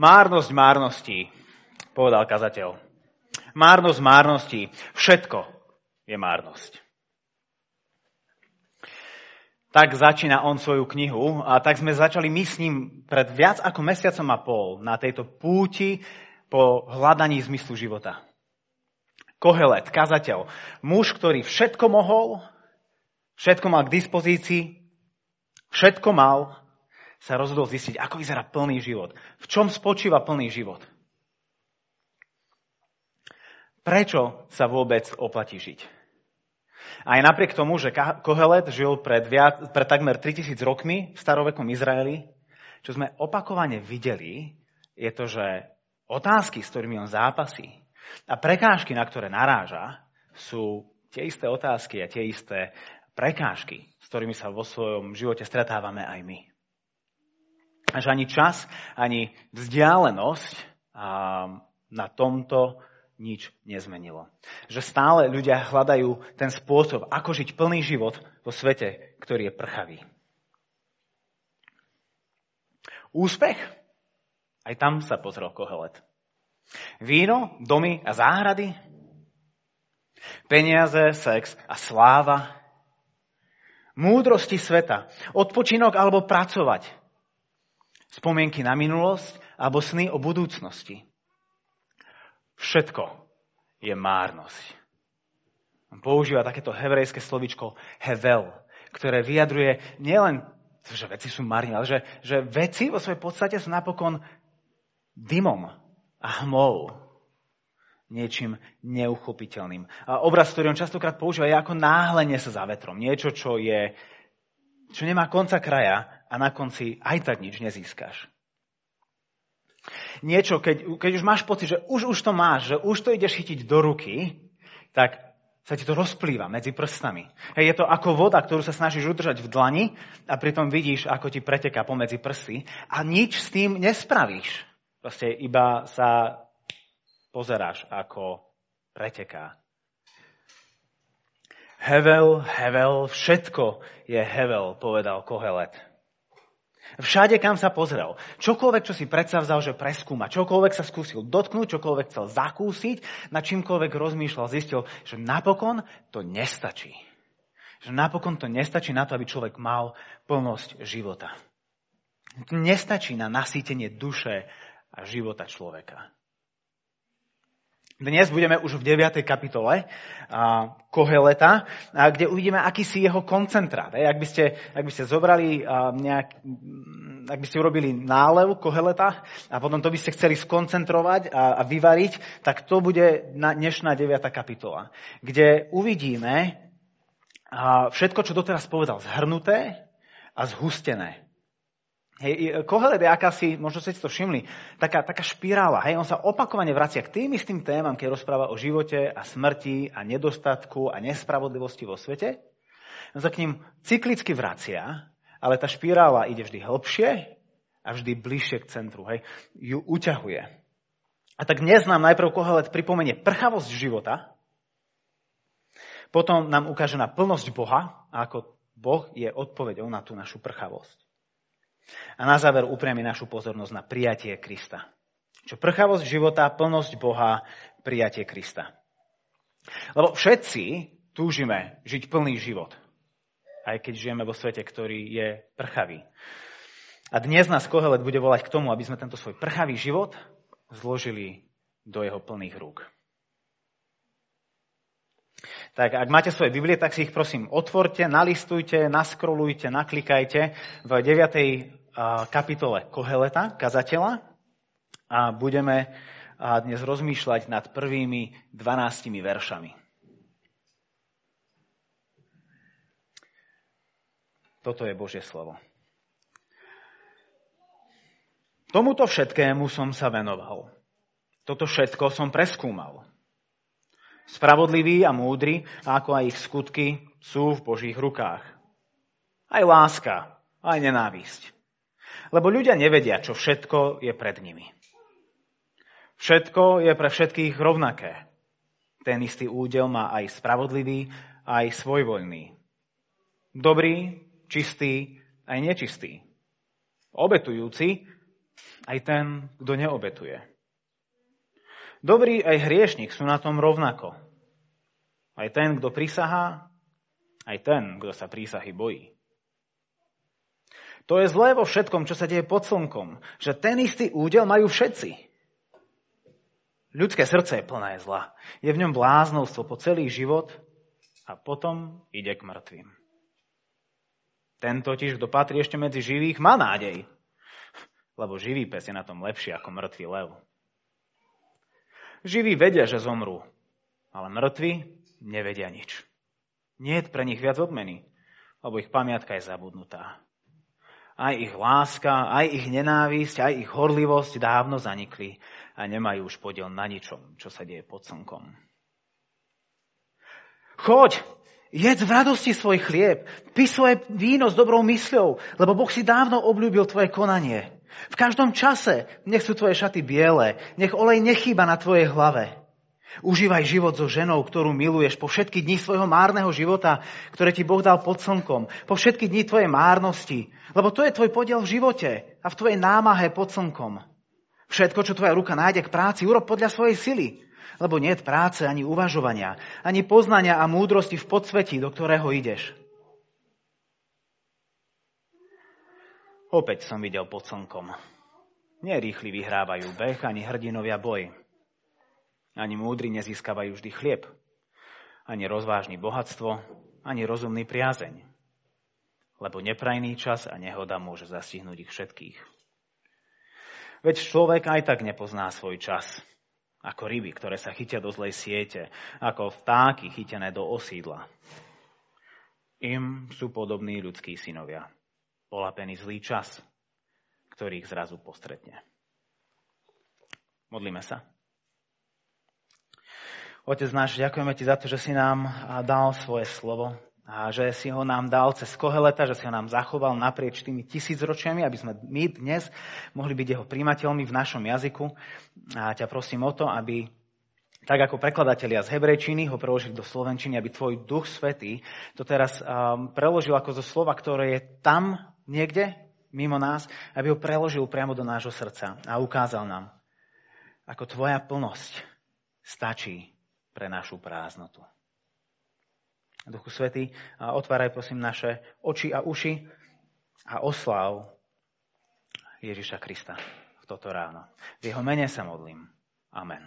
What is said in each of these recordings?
Márnosť márností, povedal kazateľ. Márnosť márností. Všetko je márnosť. Tak začína on svoju knihu a tak sme začali my s ním pred viac ako mesiacom a pol na tejto púti po hľadaní zmyslu života. Kohelet, kazateľ, muž, ktorý všetko mohol, všetko mal k dispozícii, všetko mal, sa rozhodol zistiť, ako vyzerá plný život. V čom spočíva plný život? Prečo sa vôbec oplatí žiť? Aj napriek tomu, že Kohelet žil pred, viac, pred takmer 3000 rokmi v starovekom Izraeli, čo sme opakovane videli, je to, že otázky, s ktorými on zápasí a prekážky, na ktoré naráža, sú tie isté otázky a tie isté prekážky, s ktorými sa vo svojom živote stretávame aj my. Až ani čas, ani vzdialenosť na tomto nič nezmenilo. Že stále ľudia hľadajú ten spôsob, ako žiť plný život vo svete, ktorý je prchavý. Úspech? Aj tam sa pozrel Kohelet. Víno, domy a záhrady? Peniaze, sex a sláva? Múdrosti sveta, odpočinok alebo pracovať? Spomienky na minulosť alebo sny o budúcnosti? Všetko je márnosť. Používa takéto hebrejské slovičko hevel, ktoré vyjadruje nielen, že veci sú márne, ale že, že veci vo svojej podstate sú napokon dymom a hmou. Niečím neuchopiteľným. A obraz, ktorý on častokrát používa, je ako náhlenie sa za vetrom. Niečo, čo je, čo nemá konca kraja a na konci aj tak nič nezískaš niečo, keď, keď už máš pocit, že už, už to máš, že už to ideš chytiť do ruky, tak sa ti to rozplýva medzi prstami. Hej, je to ako voda, ktorú sa snažíš udržať v dlani a pritom vidíš, ako ti preteká pomedzi prsty a nič s tým nespravíš. Proste iba sa pozeráš, ako preteká. Hevel, hevel, všetko je hevel, povedal Kohelet. Všade, kam sa pozrel. Čokoľvek, čo si predsavzal, že preskúma. Čokoľvek sa skúsil dotknúť, čokoľvek chcel zakúsiť, na čímkoľvek rozmýšľal, zistil, že napokon to nestačí. Že napokon to nestačí na to, aby človek mal plnosť života. Nestačí na nasýtenie duše a života človeka. Dnes budeme už v 9. kapitole Koheleta, kde uvidíme akýsi jeho koncentrát. Ak by ste, ak by ste zobrali nejak, ak by ste urobili nálev Koheleta a potom to by ste chceli skoncentrovať a, a vyvariť, tak to bude dnešná 9. kapitola, kde uvidíme všetko, čo doteraz povedal, zhrnuté a zhustené. Hej, Kohelet je akási, možno ste si to všimli, taká, taká špirála. Hej, on sa opakovane vracia k tým istým témam, keď rozpráva o živote a smrti a nedostatku a nespravodlivosti vo svete. On sa k ním cyklicky vracia, ale tá špirála ide vždy hlbšie a vždy bližšie k centru. Hej, ju uťahuje. A tak dnes nám najprv Kohelet pripomenie prchavosť života, potom nám ukáže na plnosť Boha a ako Boh je odpovedou na tú našu prchavosť. A na záver upriami našu pozornosť na prijatie Krista. Čo prchavosť života, plnosť Boha, prijatie Krista. Lebo všetci túžime žiť plný život. Aj keď žijeme vo svete, ktorý je prchavý. A dnes nás Kohelet bude volať k tomu, aby sme tento svoj prchavý život zložili do jeho plných rúk. Tak ak máte svoje Biblie, tak si ich prosím otvorte, nalistujte, naskrolujte, naklikajte v 9 kapitole Koheleta, kazateľa, a budeme dnes rozmýšľať nad prvými 12 veršami. Toto je Božie slovo. Tomuto všetkému som sa venoval. Toto všetko som preskúmal. Spravodliví a múdri, ako aj ich skutky, sú v Božích rukách. Aj láska, aj nenávisť. Lebo ľudia nevedia, čo všetko je pred nimi. Všetko je pre všetkých rovnaké. Ten istý údel má aj spravodlivý, aj svojvoľný. Dobrý, čistý, aj nečistý. Obetujúci, aj ten, kto neobetuje. Dobrý aj hriešnik sú na tom rovnako. Aj ten, kto prisahá, aj ten, kto sa prísahy bojí. To je zlé vo všetkom, čo sa deje pod slnkom, že ten istý údel majú všetci. Ľudské srdce je plné zla. Je v ňom bláznovstvo po celý život a potom ide k mŕtvým. Ten totiž, kto patrí ešte medzi živých, má nádej. Lebo živý pes je na tom lepší ako mŕtvý lev. Živí vedia, že zomrú, ale mŕtvi nevedia nič. Nie je pre nich viac odmeny, lebo ich pamiatka je zabudnutá aj ich láska, aj ich nenávisť, aj ich horlivosť dávno zanikli a nemajú už podiel na ničom, čo sa deje pod slnkom. Choď, jedz v radosti svoj chlieb, pí svoje víno s dobrou mysľou, lebo Boh si dávno obľúbil tvoje konanie. V každom čase nech sú tvoje šaty biele, nech olej nechýba na tvojej hlave. Užívaj život so ženou, ktorú miluješ po všetky dni svojho márneho života, ktoré ti Boh dal pod slnkom, po všetky dni tvojej márnosti, lebo to je tvoj podiel v živote a v tvojej námahe pod slnkom. Všetko, čo tvoja ruka nájde k práci, urob podľa svojej sily, lebo nie práce ani uvažovania, ani poznania a múdrosti v podsvetí, do ktorého ideš. Opäť som videl pod slnkom. Nerýchli vyhrávajú beh ani hrdinovia boj ani múdri nezískavajú vždy chlieb, ani rozvážny bohatstvo, ani rozumný priazeň. Lebo neprajný čas a nehoda môže zastihnúť ich všetkých. Veď človek aj tak nepozná svoj čas, ako ryby, ktoré sa chytia do zlej siete, ako vtáky chytené do osídla. Im sú podobní ľudskí synovia, polapený zlý čas, ktorý ich zrazu postretne. Modlíme sa. Otec náš, ďakujeme Ti za to, že si nám dal svoje slovo a že si ho nám dal cez Koheleta, že si ho nám zachoval naprieč tými tisícročiami, aby sme my dnes mohli byť jeho príjmateľmi v našom jazyku. A ťa prosím o to, aby tak ako prekladatelia z hebrejčiny ho preložili do slovenčiny, aby tvoj duch svetý to teraz um, preložil ako zo slova, ktoré je tam niekde mimo nás, aby ho preložil priamo do nášho srdca a ukázal nám, ako tvoja plnosť stačí pre našu prázdnotu. Duchu Svety, otváraj prosím naše oči a uši a oslav Ježiša Krista v toto ráno. V jeho mene sa modlím. Amen.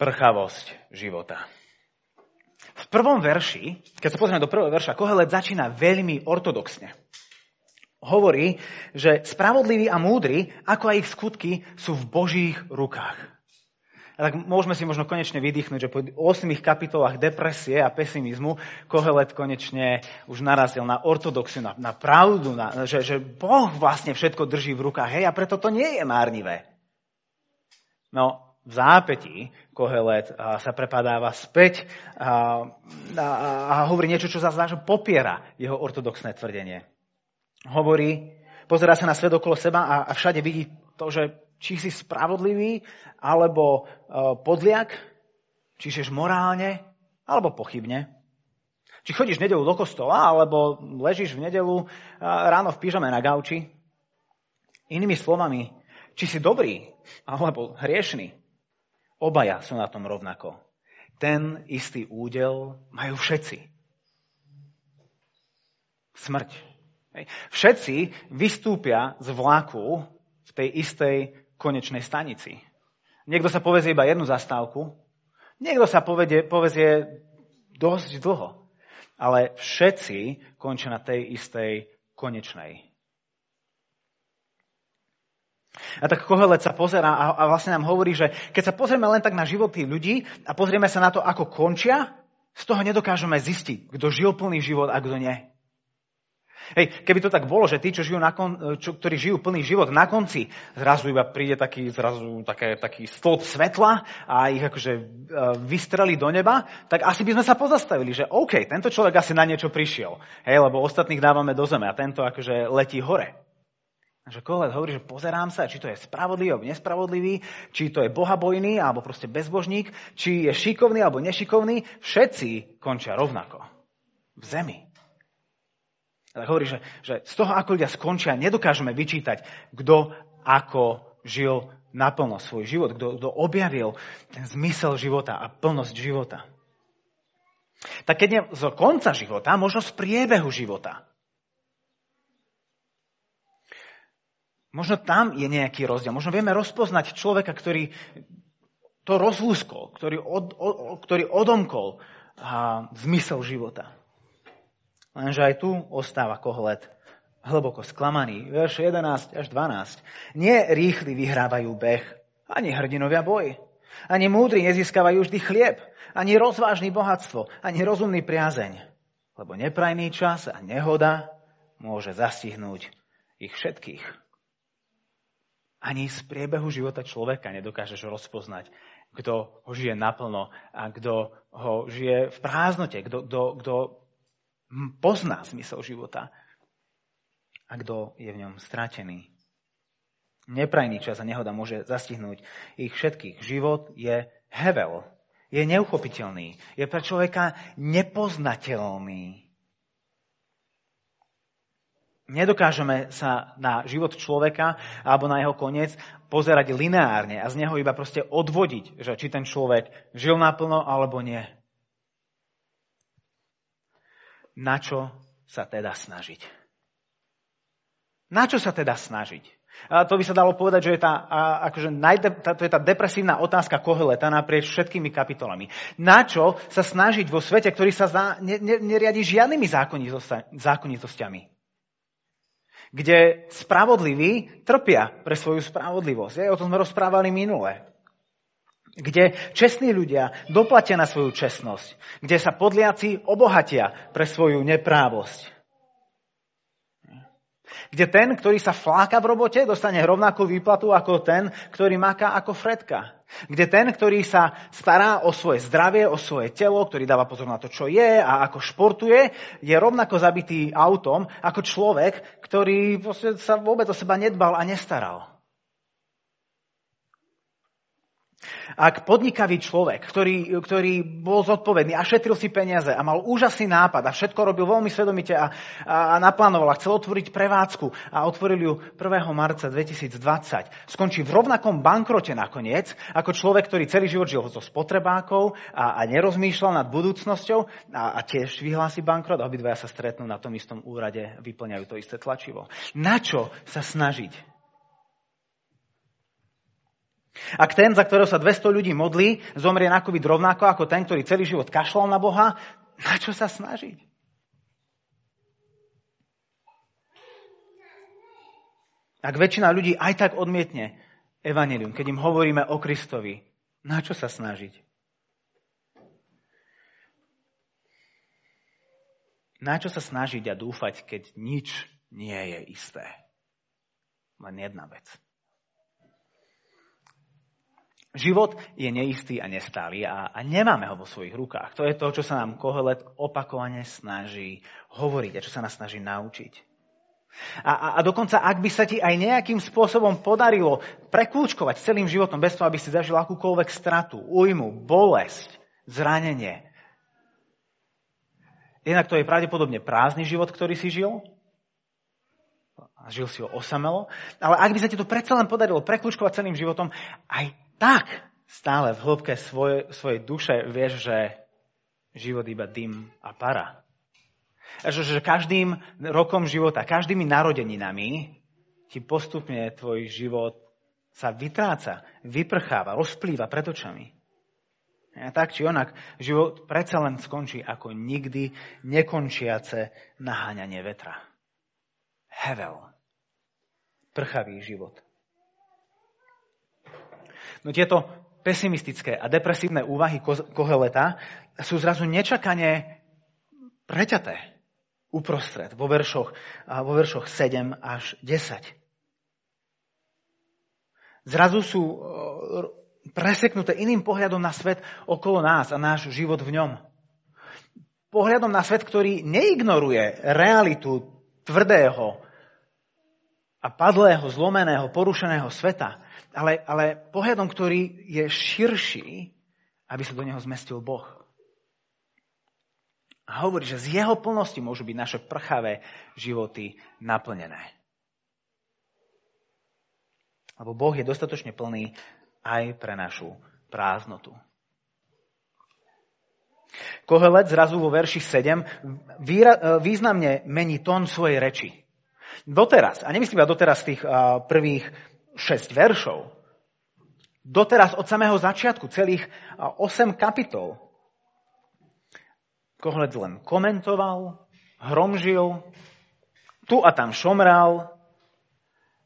Prchavosť života. V prvom verši, keď sa pozrieme do prvého verša, Kohelet začína veľmi ortodoxne hovorí, že spravodliví a múdri, ako aj ich skutky, sú v Božích rukách. A tak môžeme si možno konečne vydýchnuť, že po 8 kapitolách depresie a pesimizmu Kohelet konečne už narazil na ortodoxiu, na, na pravdu, na, že, že Boh vlastne všetko drží v rukách. Hej, a preto to nie je márnivé. No, v zápätí Kohelet sa prepadáva späť a, hovorí niečo, čo zase popiera jeho ortodoxné tvrdenie hovorí, pozerá sa na svet okolo seba a, všade vidí to, že či si spravodlivý, alebo uh, podliak, či si morálne, alebo pochybne. Či chodíš v nedelu do kostola, alebo ležíš v nedelu uh, ráno v pyžame na gauči. Inými slovami, či si dobrý, alebo hriešný. Obaja sú na tom rovnako. Ten istý údel majú všetci. Smrť. Všetci vystúpia z vlaku v tej istej konečnej stanici. Niekto sa povezie iba jednu zastávku, niekto sa povedie, povezie dosť dlho. Ale všetci končia na tej istej konečnej. A tak Kohelet sa pozera a, a vlastne nám hovorí, že keď sa pozrieme len tak na životy ľudí a pozrieme sa na to, ako končia, z toho nedokážeme zistiť, kto žil plný život a kto nie. Hej, keby to tak bolo, že tí, čo žijú na kon, čo, ktorí žijú plný život, na konci zrazu iba príde taký, zrazu také, taký stĺp svetla a ich akože uh, vystreli do neba, tak asi by sme sa pozastavili, že OK, tento človek asi na niečo prišiel. Hej, lebo ostatných dávame do zeme a tento akože letí hore. Že Kohelet hovorí, že pozerám sa, či to je spravodlivý alebo nespravodlivý, či to je bohabojný alebo proste bezbožník, či je šikovný alebo nešikovný, všetci končia rovnako. V zemi. Tak hovorí, že, že z toho, ako ľudia skončia, nedokážeme vyčítať, kto ako žil naplno svoj život, kto, kto objavil ten zmysel života a plnosť života. Tak keď nie z konca života, možno z priebehu života. Možno tam je nejaký rozdiel. Možno vieme rozpoznať človeka, ktorý to rozlúskol, ktorý, od, o, ktorý odomkol a, zmysel života. Lenže aj tu ostáva koholet hlboko sklamaný. Verš 11 až 12. Nie rýchli vyhrávajú beh, ani hrdinovia boj. Ani múdri nezískavajú vždy chlieb, ani rozvážny bohatstvo, ani rozumný priazeň. Lebo neprajný čas a nehoda môže zastihnúť ich všetkých. Ani z priebehu života človeka nedokážeš rozpoznať, kto ho žije naplno a kto ho žije v prázdnote, kto, kto, kto pozná zmysel života a kto je v ňom stratený. Neprajný čas a nehoda môže zastihnúť ich všetkých. Život je hevel, je neuchopiteľný, je pre človeka nepoznateľný. Nedokážeme sa na život človeka alebo na jeho koniec pozerať lineárne a z neho iba proste odvodiť, že či ten človek žil naplno alebo nie. Na čo sa teda snažiť? Na čo sa teda snažiť? A to by sa dalo povedať, že je tá, akože najde, tá, to je tá depresívna otázka Koheleta naprieč všetkými kapitolami. Na čo sa snažiť vo svete, ktorý sa zá, ne, ne, neriadi žiadnymi zákonitosťami? Kde spravodliví trpia pre svoju spravodlivosť. O tom sme rozprávali minule. Kde čestní ľudia doplatia na svoju čestnosť. Kde sa podliaci obohatia pre svoju neprávosť. Kde ten, ktorý sa fláka v robote, dostane rovnakú výplatu ako ten, ktorý maká ako Fredka. Kde ten, ktorý sa stará o svoje zdravie, o svoje telo, ktorý dáva pozor na to, čo je a ako športuje, je rovnako zabitý autom ako človek, ktorý sa vôbec o seba nedbal a nestaral. Ak podnikavý človek, ktorý, ktorý bol zodpovedný a šetril si peniaze a mal úžasný nápad a všetko robil veľmi svedomite a, a, a naplánoval a chcel otvoriť prevádzku a otvoril ju 1. marca 2020, skončí v rovnakom bankrote nakoniec, ako človek, ktorý celý život žil so spotrebákov a, a nerozmýšľal nad budúcnosťou a, a tiež vyhlási bankrot a obidvaja sa stretnú na tom istom úrade, vyplňajú to isté tlačivo. Na čo sa snažiť? Ak ten, za ktorého sa 200 ľudí modlí, zomrie na COVID rovnako ako ten, ktorý celý život kašľal na Boha, na čo sa snažiť? Ak väčšina ľudí aj tak odmietne evanelium, keď im hovoríme o Kristovi, na čo sa snažiť? Na čo sa snažiť a dúfať, keď nič nie je isté? Len jedna vec. Život je neistý a nestály a, a nemáme ho vo svojich rukách. To je to, čo sa nám Kohelet opakovane snaží hovoriť a čo sa nás snaží naučiť. A, a, a dokonca, ak by sa ti aj nejakým spôsobom podarilo prekľúčkovať celým životom bez toho, aby si zažil akúkoľvek stratu, újmu, bolesť, zranenie, jednak to je pravdepodobne prázdny život, ktorý si žil, a žil si ho osamelo, ale ak by sa ti to predsa len podarilo prekľúčkovať celým životom, aj tak stále v hĺbke svoje, svojej duše vieš, že život iba dym a para. A že, že každým rokom života, každými narodeninami ti postupne tvoj život sa vytráca, vyprcháva, rozplýva pred očami. A tak či onak, život predsa len skončí ako nikdy nekončiace naháňanie vetra. Hevel. Prchavý život. No tieto pesimistické a depresívne úvahy Koheleta sú zrazu nečakane preťaté uprostred vo veršoch, vo veršoch 7 až 10. Zrazu sú preseknuté iným pohľadom na svet okolo nás a náš život v ňom. Pohľadom na svet, ktorý neignoruje realitu tvrdého a padlého, zlomeného, porušeného sveta, ale, ale pohľadom, ktorý je širší, aby sa do neho zmestil Boh. A hovorí, že z jeho plnosti môžu byť naše prchavé životy naplnené. Lebo Boh je dostatočne plný aj pre našu prázdnotu. Kohelet zrazu vo verši 7 významne mení tón svojej reči. Doteraz, a nemyslím iba doteraz tých prvých 6 veršov, doteraz od samého začiatku, celých 8 kapitol, Kohelet len komentoval, hromžil, tu a tam šomral,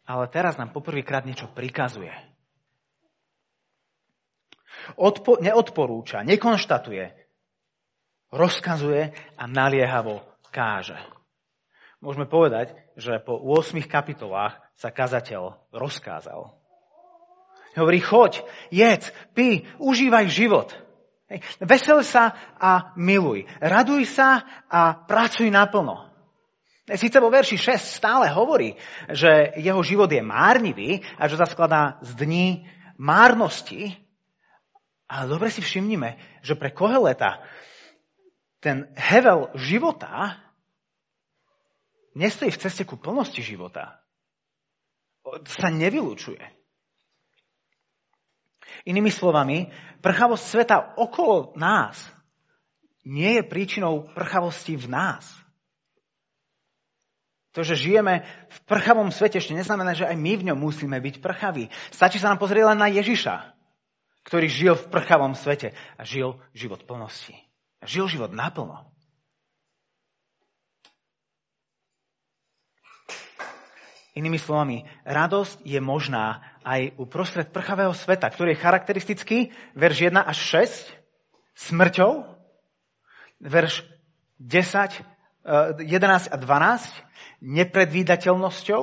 ale teraz nám poprvýkrát niečo prikazuje. Odpo- neodporúča, nekonštatuje, rozkazuje a naliehavo káže. Môžeme povedať, že po 8 kapitolách sa kazateľ rozkázal. Hovorí, choď, jedz, pí, užívaj život. Vesel sa a miluj. Raduj sa a pracuj naplno. Sice vo verši 6 stále hovorí, že jeho život je márnivý a že sa skladá z dní márnosti, ale dobre si všimnime, že pre Koheleta ten hevel života nestojí v ceste ku plnosti života. Sa nevylučuje. Inými slovami, prchavosť sveta okolo nás nie je príčinou prchavosti v nás. To, že žijeme v prchavom svete, ešte neznamená, že aj my v ňom musíme byť prchaví. Stačí sa nám pozrieť len na Ježiša, ktorý žil v prchavom svete a žil život plnosti. Žil život naplno. Inými slovami, radosť je možná aj uprostred prchavého sveta, ktorý je charakteristický, verš 1 až 6, smrťou, verš 10, 11 eh, a 12, nepredvídateľnosťou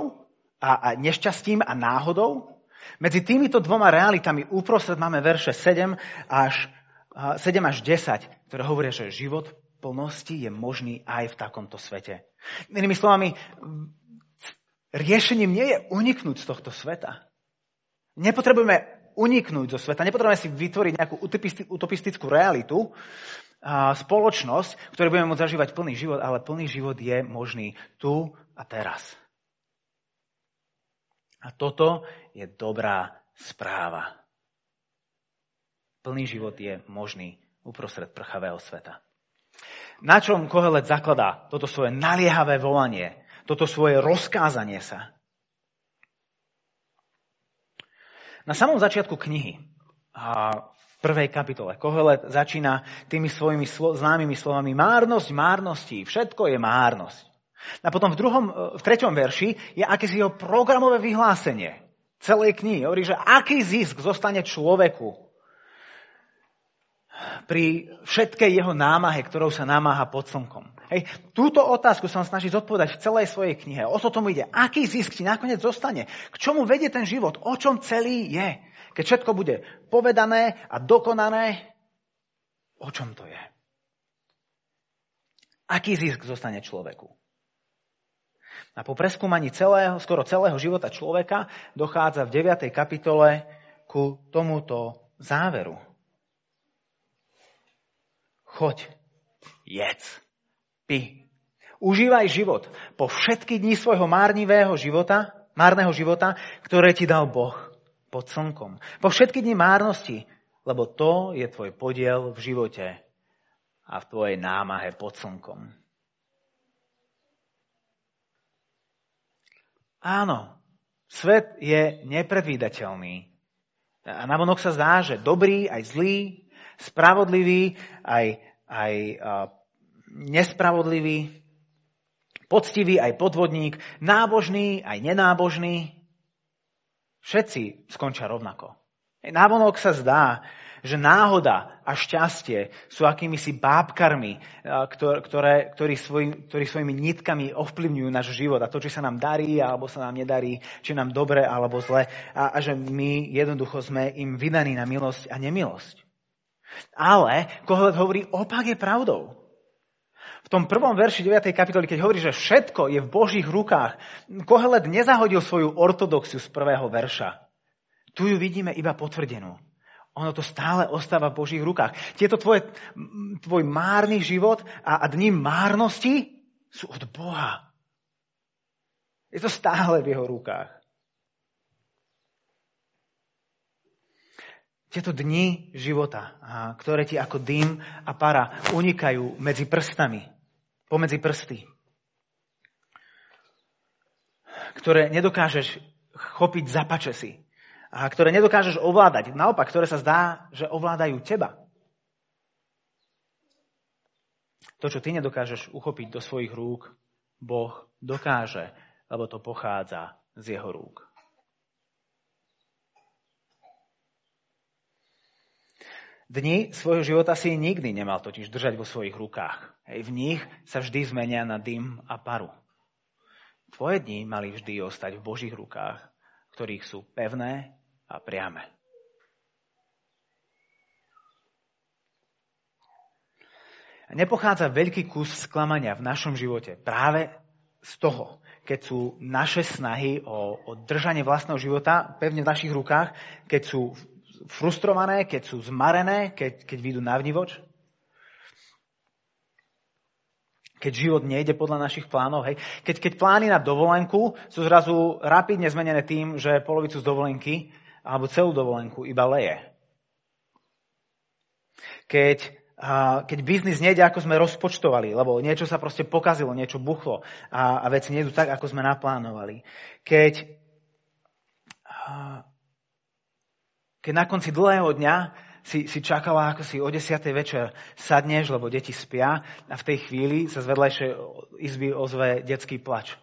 a, a nešťastím a náhodou. Medzi týmito dvoma realitami uprostred máme verše 7 až 7 až 10, ktoré hovoria, že život plnosti je možný aj v takomto svete. Inými slovami, riešením nie je uniknúť z tohto sveta. Nepotrebujeme uniknúť zo sveta, nepotrebujeme si vytvoriť nejakú utopistickú realitu, spoločnosť, ktoré budeme môcť zažívať plný život, ale plný život je možný tu a teraz. A toto je dobrá správa. Plný život je možný uprostred prchavého sveta. Na čom Kohelet zakladá toto svoje naliehavé volanie, toto svoje rozkázanie sa? Na samom začiatku knihy, v prvej kapitole, Kohelet začína tými svojimi slo- známymi slovami márnosť márnosti, všetko je márnosť. A potom v, druhom, v treťom verši je akési jeho programové vyhlásenie celej knihy. Hovorí, že aký zisk zostane človeku, pri všetkej jeho námahe, ktorou sa namáha pod slnkom. Hej, túto otázku sa snaží zodpovedať v celej svojej knihe. O to tomu ide. Aký zisk ti nakoniec zostane? K čomu vedie ten život? O čom celý je? Keď všetko bude povedané a dokonané, o čom to je? Aký zisk zostane človeku? A po preskúmaní celého, skoro celého života človeka dochádza v 9. kapitole ku tomuto záveru. Choď, jedz, pi. Užívaj život po všetky dni svojho márnivého života, márneho života, ktoré ti dal Boh pod slnkom. Po všetky dni márnosti, lebo to je tvoj podiel v živote a v tvojej námahe pod slnkom. Áno, svet je nepredvídateľný. A navonok sa zdá, že dobrý aj zlý, spravodlivý, aj, aj nespravodlivý, poctivý, aj podvodník, nábožný, aj nenábožný. Všetci skončia rovnako. Návonok sa zdá, že náhoda a šťastie sú akýmisi bábkarmi, ktoré, ktorí, svoj, ktorí svojimi nitkami ovplyvňujú náš život a to, či sa nám darí alebo sa nám nedarí, či nám dobre alebo zle a, a že my jednoducho sme im vydaní na milosť a nemilosť. Ale Kohelet hovorí, opak je pravdou. V tom prvom verši 9. kapitoly, keď hovorí, že všetko je v Božích rukách, Kohelet nezahodil svoju ortodoxiu z prvého verša. Tu ju vidíme iba potvrdenú. Ono to stále ostáva v Božích rukách. Tieto tvoje, tvoj márny život a, a dni márnosti sú od Boha. Je to stále v jeho rukách. Tieto dni života, ktoré ti ako dym a para unikajú medzi prstami, pomedzi prsty, ktoré nedokážeš chopiť za pačesy, a ktoré nedokážeš ovládať. Naopak, ktoré sa zdá, že ovládajú teba. To, čo ty nedokážeš uchopiť do svojich rúk, Boh dokáže, lebo to pochádza z jeho rúk. Dni svojho života si nikdy nemal totiž držať vo svojich rukách. Hej, v nich sa vždy zmenia na dym a paru. Tvoje dni mali vždy ostať v Božích rukách, ktorých sú pevné a priame. Nepochádza veľký kus sklamania v našom živote práve z toho, keď sú naše snahy o, o držanie vlastného života pevne v našich rukách, keď sú frustrované, keď sú zmarené, keď, keď vyjdú na vnívoč, keď život nejde podľa našich plánov. Hej. Keď, keď plány na dovolenku sú zrazu rapidne zmenené tým, že polovicu z dovolenky alebo celú dovolenku iba leje. Keď, keď biznis nejde, ako sme rozpočtovali, lebo niečo sa proste pokazilo, niečo buchlo a, a veci nejdu tak, ako sme naplánovali. Keď, keď na konci dlhého dňa si, si čakala, ako si o 10. večer sadneš, lebo deti spia a v tej chvíli sa z vedľajšej izby ozve detský plač.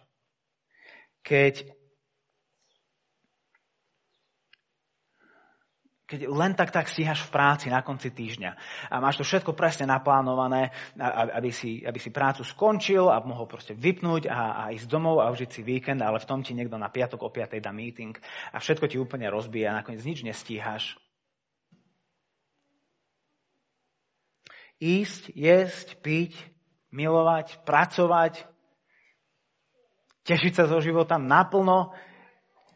Keď Keď len tak tak stíhaš v práci na konci týždňa a máš to všetko presne naplánované, aby si, aby si prácu skončil a mohol proste vypnúť a, a ísť domov a užiť si víkend, ale v tom ti niekto na piatok o 5. dá meeting a všetko ti úplne rozbije a nakoniec nič nestíhaš. Ísť, jesť, piť, milovať, pracovať, tešiť sa zo života naplno,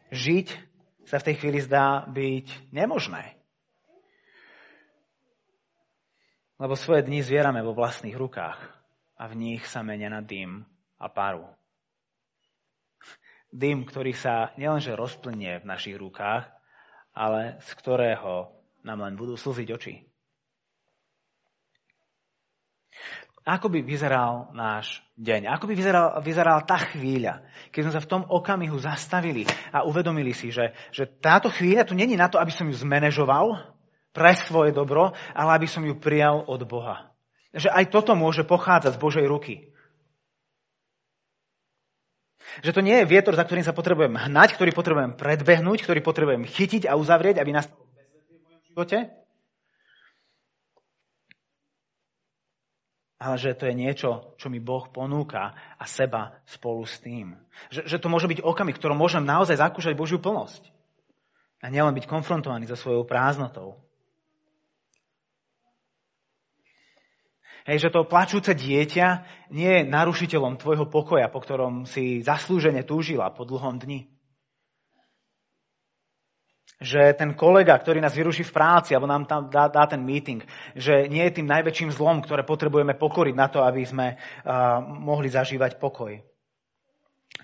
žiť sa v tej chvíli zdá byť nemožné. Lebo svoje dni zvierame vo vlastných rukách a v nich sa menia na dym a paru. Dym, ktorý sa nielenže rozplynie v našich rukách, ale z ktorého nám len budú slziť oči. Ako by vyzeral náš deň? Ako by vyzeral, vyzerala tá chvíľa, keď sme sa v tom okamihu zastavili a uvedomili si, že, že táto chvíľa tu není na to, aby som ju zmanéžoval pre svoje dobro, ale aby som ju prijal od Boha. Že aj toto môže pochádzať z Božej ruky. Že to nie je vietor, za ktorým sa potrebujem hnať, ktorý potrebujem predbehnúť, ktorý potrebujem chytiť a uzavrieť, aby bezvetie v mojom živote, ale že to je niečo, čo mi Boh ponúka a seba spolu s tým. Že, že to môže byť okamih, ktorom môžem naozaj zakúšať Božiu plnosť. A nielen byť konfrontovaný so svojou prázdnotou. Hej, že to plačúce dieťa nie je narušiteľom tvojho pokoja, po ktorom si zaslúžene túžila po dlhom dni že ten kolega, ktorý nás vyruší v práci alebo nám tam dá, dá ten meeting, že nie je tým najväčším zlom, ktoré potrebujeme pokoriť na to, aby sme uh, mohli zažívať pokoj.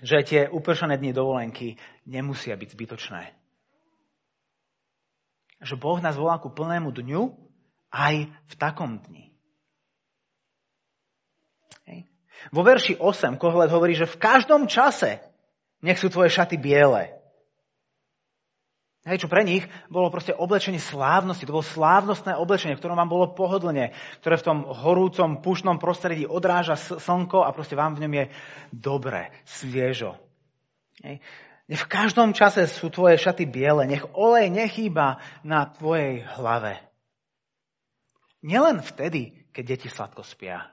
Že tie upršané dni dovolenky nemusia byť zbytočné. Že Boh nás volá ku plnému dňu aj v takom dni. Hej. Vo verši 8 Kohelet hovorí, že v každom čase nech sú tvoje šaty biele. Hej, čo pre nich bolo proste oblečenie slávnosti. To bolo slávnostné oblečenie, v ktorom vám bolo pohodlne, ktoré v tom horúcom, pušnom prostredí odráža slnko a proste vám v ňom je dobre, sviežo. Hej. V každom čase sú tvoje šaty biele, nech olej nechýba na tvojej hlave. Nielen vtedy, keď deti sladko spia.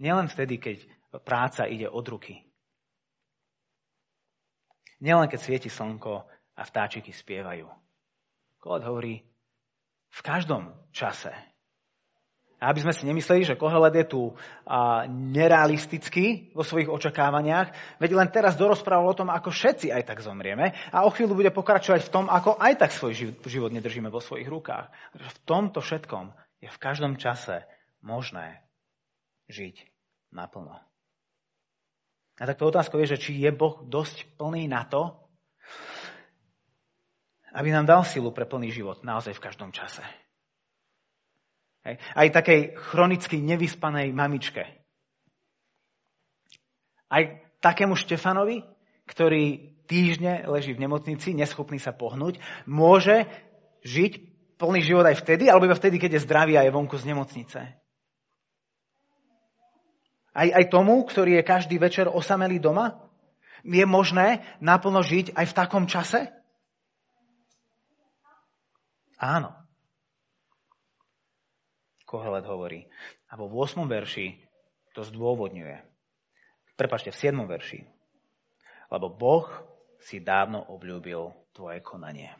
Nielen vtedy, keď práca ide od ruky. Nielen keď svieti slnko a vtáčiky spievajú. Kód hovorí v každom čase. A aby sme si nemysleli, že Kohelet je tu a, nerealistický vo svojich očakávaniach, veď len teraz dorozprával o tom, ako všetci aj tak zomrieme a o chvíľu bude pokračovať v tom, ako aj tak svoj život nedržíme vo svojich rukách. V tomto všetkom je v každom čase možné žiť naplno. A tak to otázka je, že či je Boh dosť plný na to, aby nám dal silu pre plný život naozaj v každom čase. Hej. Aj takej chronicky nevyspanej mamičke. Aj takému Štefanovi, ktorý týždne leží v nemocnici, neschopný sa pohnúť, môže žiť plný život aj vtedy, alebo iba vtedy, keď je zdravý a je vonku z nemocnice. Aj, aj tomu, ktorý je každý večer osamelý doma, je možné naplno žiť aj v takom čase? Áno. Kohelet hovorí. A vo 8. verši to zdôvodňuje. Prepačte, v 7. verši. Lebo Boh si dávno obľúbil tvoje konanie.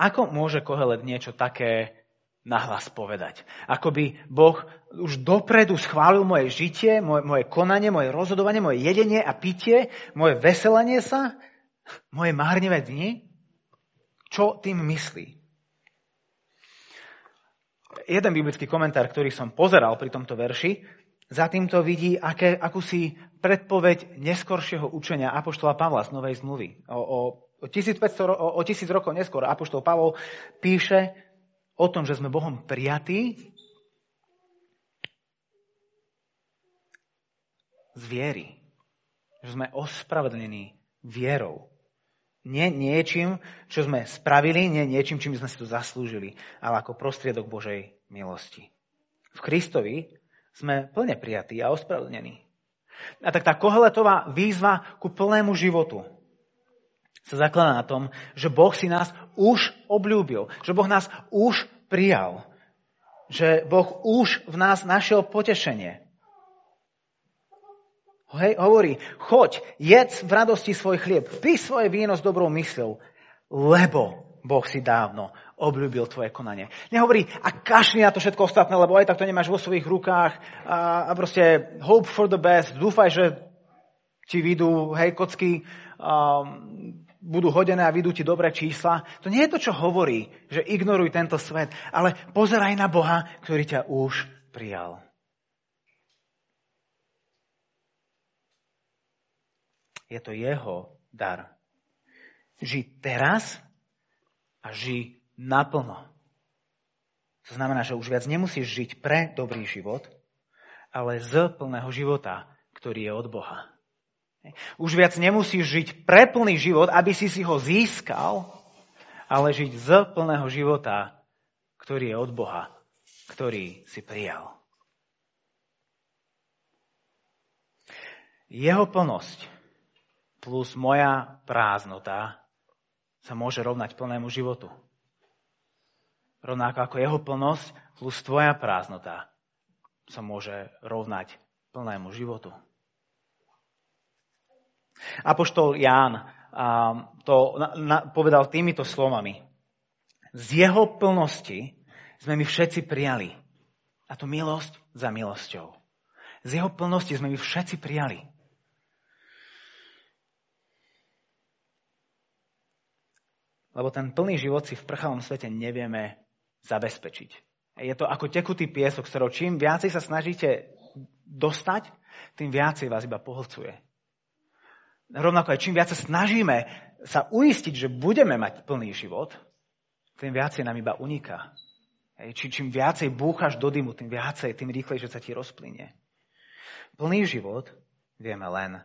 Ako môže Kohelet niečo také nahlas povedať? Ako by Boh už dopredu schválil moje žitie, moje, moje konanie, moje rozhodovanie, moje jedenie a pitie, moje veselenie sa, moje márnivé dni? Čo tým myslí? jeden biblický komentár, ktorý som pozeral pri tomto verši, za týmto vidí aké, akúsi predpoveď neskoršieho učenia Apoštola Pavla z Novej zmluvy. O, o, o, 1500, o, o tisíc rokov neskôr Apoštol Pavol píše o tom, že sme Bohom prijatí z viery. Že sme ospravedlnení vierou. Nie niečím, čo sme spravili, nie niečím, čím sme si to zaslúžili, ale ako prostriedok Božej milosti. V Kristovi sme plne prijatí a ospravedlnení. A tak tá kohletová výzva ku plnému životu sa zakladá na tom, že Boh si nás už obľúbil, že Boh nás už prijal, že Boh už v nás našiel potešenie, Hej, hovorí, choď, jedz v radosti svoj chlieb, pí svoje víno s dobrou mysľou, lebo Boh si dávno obľúbil tvoje konanie. Nehovorí, a kašli na to všetko ostatné, lebo aj tak to nemáš vo svojich rukách a, a proste hope for the best, dúfaj, že ti vidú, hej, kocky um, budú hodené a vidú ti dobré čísla. To nie je to, čo hovorí, že ignoruj tento svet, ale pozeraj na Boha, ktorý ťa už prijal. Je to jeho dar. Ži teraz a ži naplno. To znamená, že už viac nemusíš žiť pre dobrý život, ale z plného života, ktorý je od Boha. Už viac nemusíš žiť pre plný život, aby si si ho získal, ale žiť z plného života, ktorý je od Boha, ktorý si prijal. Jeho plnosť plus moja prázdnota sa môže rovnať plnému životu. Rovnako ako jeho plnosť plus tvoja prázdnota sa môže rovnať plnému životu. Apoštol Ján to povedal týmito slovami. Z jeho plnosti sme my všetci prijali. A to milosť za milosťou. Z jeho plnosti sme my všetci prijali. Lebo ten plný život si v prchavom svete nevieme zabezpečiť. Je to ako tekutý piesok, s ktorou čím viacej sa snažíte dostať, tým viacej vás iba pohlcuje. Rovnako aj čím viac sa snažíme sa uistiť, že budeme mať plný život, tým viacej nám iba uniká. Či čím viacej búchaš do dymu, tým viacej, tým rýchlejšie sa ti rozplynie. Plný život vieme len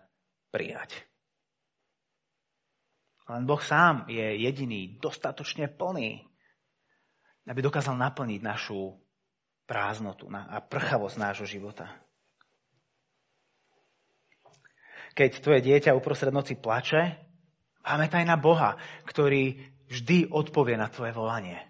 prijať. Len Boh sám je jediný, dostatočne plný, aby dokázal naplniť našu prázdnotu a prchavosť nášho života. Keď tvoje dieťa uprostred noci plače, pamätaj na Boha, ktorý vždy odpovie na tvoje volanie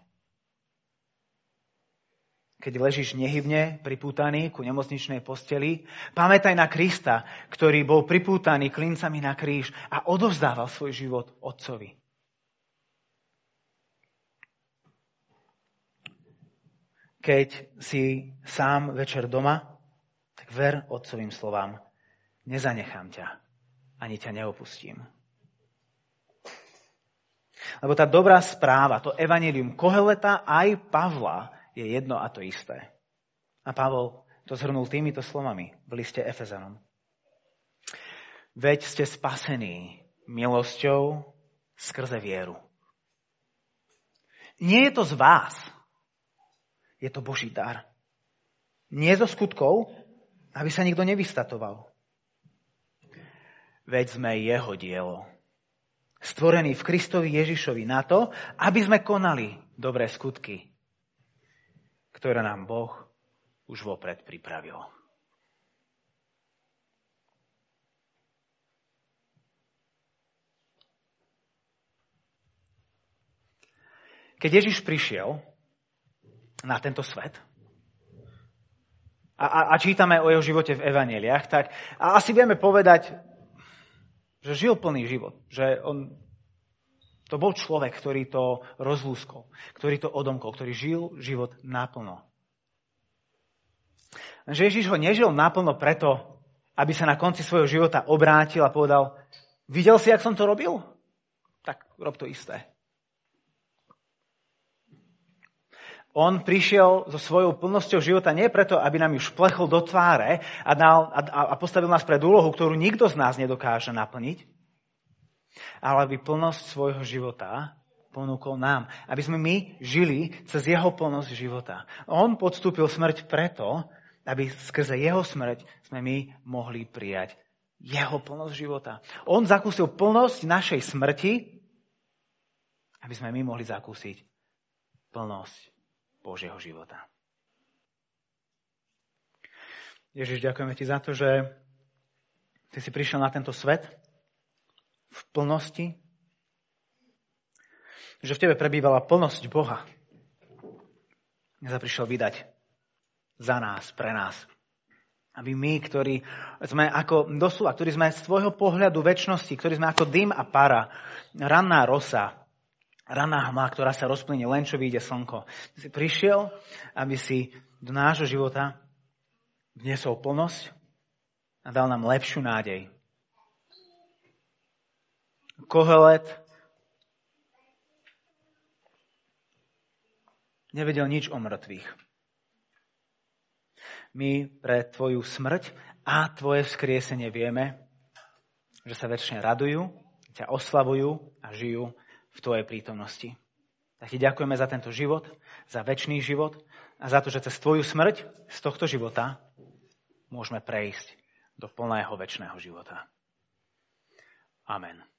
keď ležíš nehybne pripútaný ku nemocničnej posteli, pamätaj na Krista, ktorý bol pripútaný klincami na kríž a odovzdával svoj život Otcovi. 2. keď si sám večer doma, tak ver otcovým slovám. Nezanechám ťa, ani ťa neopustím. Lebo tá dobrá správa, to evanelium Koheleta aj Pavla je jedno a to isté. A Pavol to zhrnul týmito slovami v liste Efezanom. Veď ste spasení milosťou skrze vieru. Nie je to z vás. Je to Boží dar. Nie zo skutkov, aby sa nikto nevystatoval. Veď sme jeho dielo. Stvorení v Kristovi Ježišovi na to, aby sme konali dobré skutky, ktoré nám Boh už vopred pripravil. Keď Ježiš prišiel na tento svet a, a, a čítame o jeho živote v evaneliách, tak a asi vieme povedať, že žil plný život, že on to bol človek, ktorý to rozlúskol, ktorý to odomkol, ktorý žil život naplno. Že Ježiš ho nežil naplno preto, aby sa na konci svojho života obrátil a povedal, videl si, jak som to robil? Tak rob to isté. On prišiel so svojou plnosťou života nie preto, aby nám ju šplechol do tváre a, dal, a, a postavil nás pred úlohu, ktorú nikto z nás nedokáže naplniť, ale aby plnosť svojho života ponúkol nám. Aby sme my žili cez jeho plnosť života. On podstúpil smrť preto, aby skrze jeho smrť sme my mohli prijať jeho plnosť života. On zakúsil plnosť našej smrti, aby sme my mohli zakúsiť plnosť Božieho života. Ježiš, ďakujeme ti za to, že ty si prišiel na tento svet plnosti, že v tebe prebývala plnosť Boha. Sa prišiel vydať za nás, pre nás. Aby my, ktorí sme ako doslova, ktorí sme z tvojho pohľadu väčšnosti, ktorí sme ako dym a para, ranná rosa, raná hma, ktorá sa rozplynie len čo vyjde slnko. Si prišiel, aby si do nášho života vniesol plnosť a dal nám lepšiu nádej. Kohelet nevedel nič o mŕtvych. My pre tvoju smrť a tvoje vzkriesenie vieme, že sa väčšine radujú, ťa oslavujú a žijú v Tvojej prítomnosti. Tak ti ďakujeme za tento život, za väčší život a za to, že cez Tvoju smrť z tohto života môžeme prejsť do plného väčšného života. Amen.